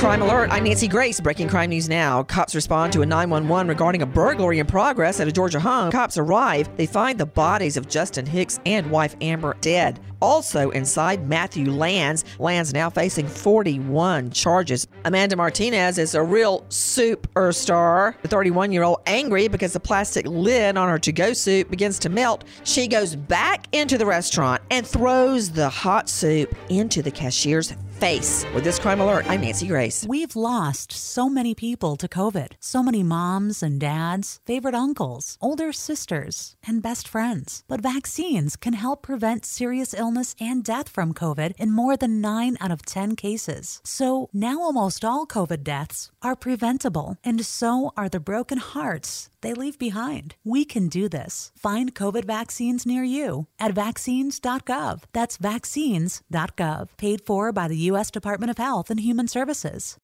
Crime Alert, I'm Nancy Grace. Breaking crime news now. Cops respond to a 911 regarding a burglary in progress at a Georgia home. Cops arrive. They find the bodies of Justin Hicks and wife Amber dead. Also inside, Matthew Lands. Lands now facing 41 charges. Amanda Martinez is a real superstar. The 31 year old angry because the plastic lid on her to go soup begins to melt. She goes back into the restaurant and throws the hot soup into the cashier's face. With this crime alert, I'm Nancy Grace. We've lost so many people to COVID. So many moms and dads, favorite uncles, older sisters, and best friends. But vaccines can help prevent serious illness and death from COVID in more than 9 out of 10 cases. So now almost all COVID deaths are preventable, and so are the broken hearts they leave behind. We can do this. Find COVID vaccines near you at vaccines.gov. That's vaccines.gov. Paid for by the U.S. Department of Health and Human Services.